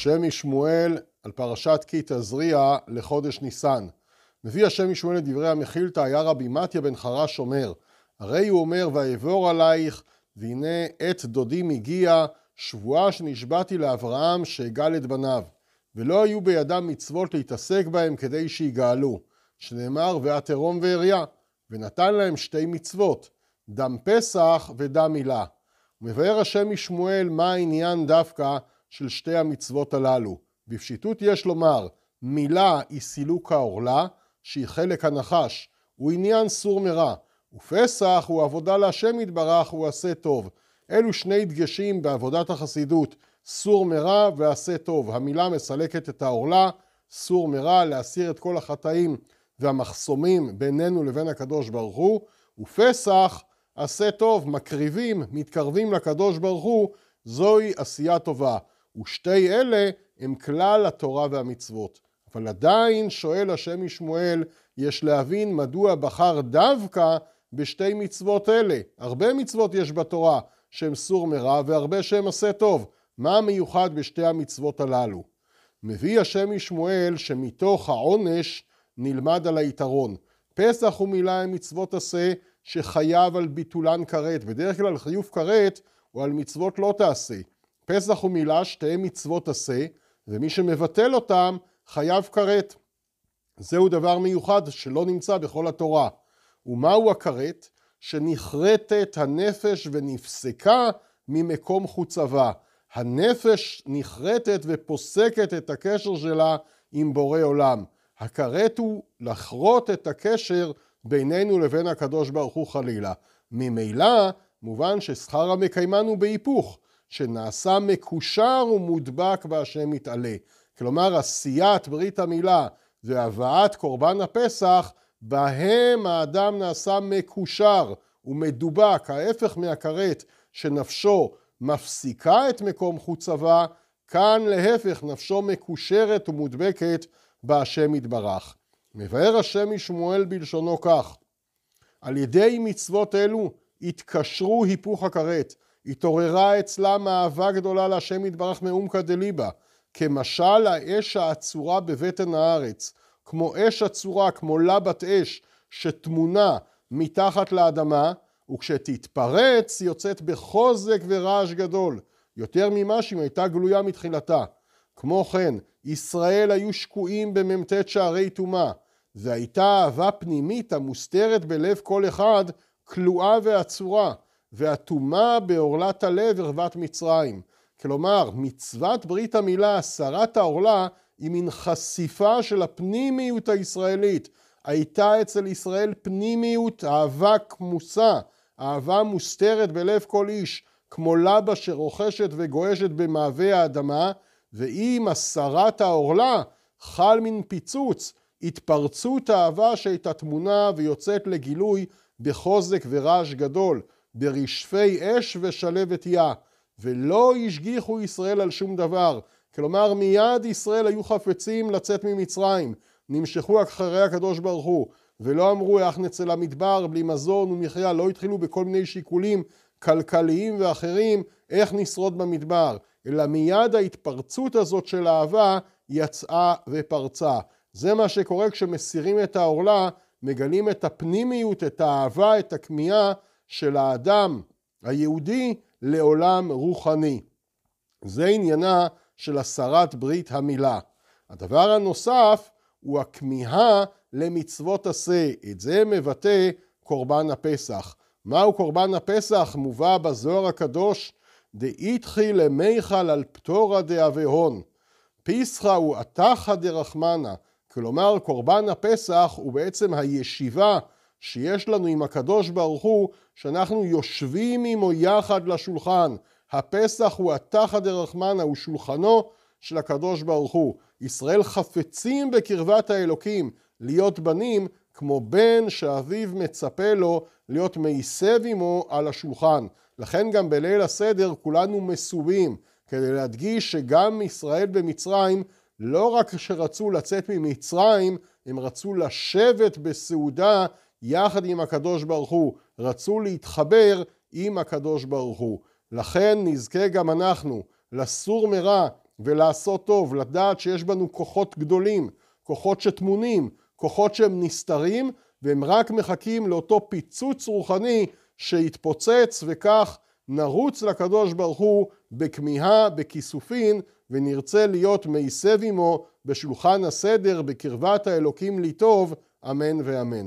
השם משמואל על פרשת כי תזריע לחודש ניסן. מביא השם משמואל את דברי המחילתא, היה רבי מתיה בן חרש אומר, הרי הוא אומר, ואעבור עלייך, והנה עת דודים הגיע, שבועה שנשבעתי לאברהם שאגל את בניו, ולא היו בידם מצוות להתעסק בהם כדי שיגאלו, שנאמר, ואת ערום ועריה, ונתן להם שתי מצוות, דם פסח ודם מילה. ומבאר השם משמואל מה העניין דווקא של שתי המצוות הללו. בפשיטות יש לומר, מילה היא סילוק העורלה, שהיא חלק הנחש, הוא עניין סור מרע, ופסח הוא עבודה להשם יתברך, הוא עשה טוב. אלו שני דגשים בעבודת החסידות, סור מרע ועשה טוב. המילה מסלקת את העורלה, סור מרע, להסיר את כל החטאים והמחסומים בינינו לבין הקדוש ברוך הוא, ופסח עשה טוב, מקריבים, מתקרבים לקדוש ברוך הוא, זוהי עשייה טובה. ושתי אלה הם כלל התורה והמצוות. אבל עדיין שואל השם משמואל, יש להבין מדוע בחר דווקא בשתי מצוות אלה. הרבה מצוות יש בתורה שהם סור מרע והרבה שהם עשה טוב. מה המיוחד בשתי המצוות הללו? מביא השם משמואל שמתוך העונש נלמד על היתרון. פסח ומילה הם מצוות עשה שחייב על ביטולן כרת. בדרך כלל חיוב כרת הוא על מצוות לא תעשה. פסח ומילה שתיהם מצוות עשה, ומי שמבטל אותם חייב כרת. זהו דבר מיוחד שלא נמצא בכל התורה. ומהו הכרת? שנכרתת הנפש ונפסקה ממקום חוצבה. הנפש נכרתת ופוסקת את הקשר שלה עם בורא עולם. הכרת הוא לכרות את הקשר בינינו לבין הקדוש ברוך הוא חלילה. ממילא, מובן ששכר המקיימן הוא בהיפוך, שנעשה מקושר ומודבק בהשם מתעלה. כלומר, עשיית ברית המילה והבאת קורבן הפסח, בהם האדם נעשה מקושר ומדובק, ההפך מהכרת שנפשו מפסיקה את מקום חוצבה, כאן להפך נפשו מקושרת ומודבקת בהשם יתברך. מבאר השם משמואל בלשונו כך: על ידי מצוות אלו התקשרו היפוך הכרת, התעוררה אצלם אהבה גדולה להשם יתברך מאומקא דליבה, כמשל האש האצורה בבטן הארץ, כמו אש אצורה, כמו לבת אש שטמונה מתחת לאדמה, וכשתתפרץ יוצאת בחוזק ורעש גדול, יותר ממה שאם הייתה גלויה מתחילתה. כמו כן, ישראל היו שקועים במ"ט שערי טומאה, והייתה אהבה פנימית המוסתרת בלב כל אחד, כלואה ועצורה, והטומאה בעורלת הלב ערוות מצרים. כלומר, מצוות ברית המילה, הסרת העורלה, היא מין חשיפה של הפנימיות הישראלית. הייתה אצל ישראל פנימיות, אהבה כמוסה, אהבה מוסתרת בלב כל איש, כמו לבה שרוכשת וגועשת במעבה האדמה, ועם הסרת העורלה חל מין פיצוץ, התפרצות אהבה שהייתה תמונה ויוצאת לגילוי בחוזק ורעש גדול, ברשפי אש ושלבת יה, ולא השגיחו ישראל על שום דבר. כלומר מיד ישראל היו חפצים לצאת ממצרים, נמשכו אחרי הקדוש ברוך הוא, ולא אמרו איך נצא למדבר בלי מזון ומחיה, לא התחילו בכל מיני שיקולים כלכליים ואחרים איך נשרוד במדבר, אלא מיד ההתפרצות הזאת של אהבה יצאה ופרצה. זה מה שקורה כשמסירים את העורלה, מגלים את הפנימיות, את האהבה, את הכמיהה של האדם היהודי לעולם רוחני. זה עניינה של הסרת ברית המילה. הדבר הנוסף הוא הכמיהה למצוות עשה. את זה מבטא קורבן הפסח. מהו קורבן הפסח? מובא בזוהר הקדוש דאיתחי למיכל על פטורא דאבהון. פיסחא הוא עתחא דרחמנא. כלומר, קורבן הפסח הוא בעצם הישיבה שיש לנו עם הקדוש ברוך הוא, שאנחנו יושבים עמו יחד לשולחן. הפסח הוא התחא דרחמנא, הוא שולחנו של הקדוש ברוך הוא. ישראל חפצים בקרבת האלוקים להיות בנים, כמו בן שאביו מצפה לו להיות מעיסב עמו על השולחן. לכן גם בליל הסדר כולנו מסובים, כדי להדגיש שגם ישראל במצרים לא רק שרצו לצאת ממצרים, הם רצו לשבת בסעודה יחד עם הקדוש ברוך הוא, רצו להתחבר עם הקדוש ברוך הוא. לכן נזכה גם אנחנו לסור מרע ולעשות טוב, לדעת שיש בנו כוחות גדולים, כוחות שטמונים, כוחות שהם נסתרים, והם רק מחכים לאותו פיצוץ רוחני שיתפוצץ, וכך נרוץ לקדוש ברוך הוא בכמיהה, בכיסופין, ונרצה להיות מעיסב עמו בשולחן הסדר, בקרבת האלוקים לי Amém e amém.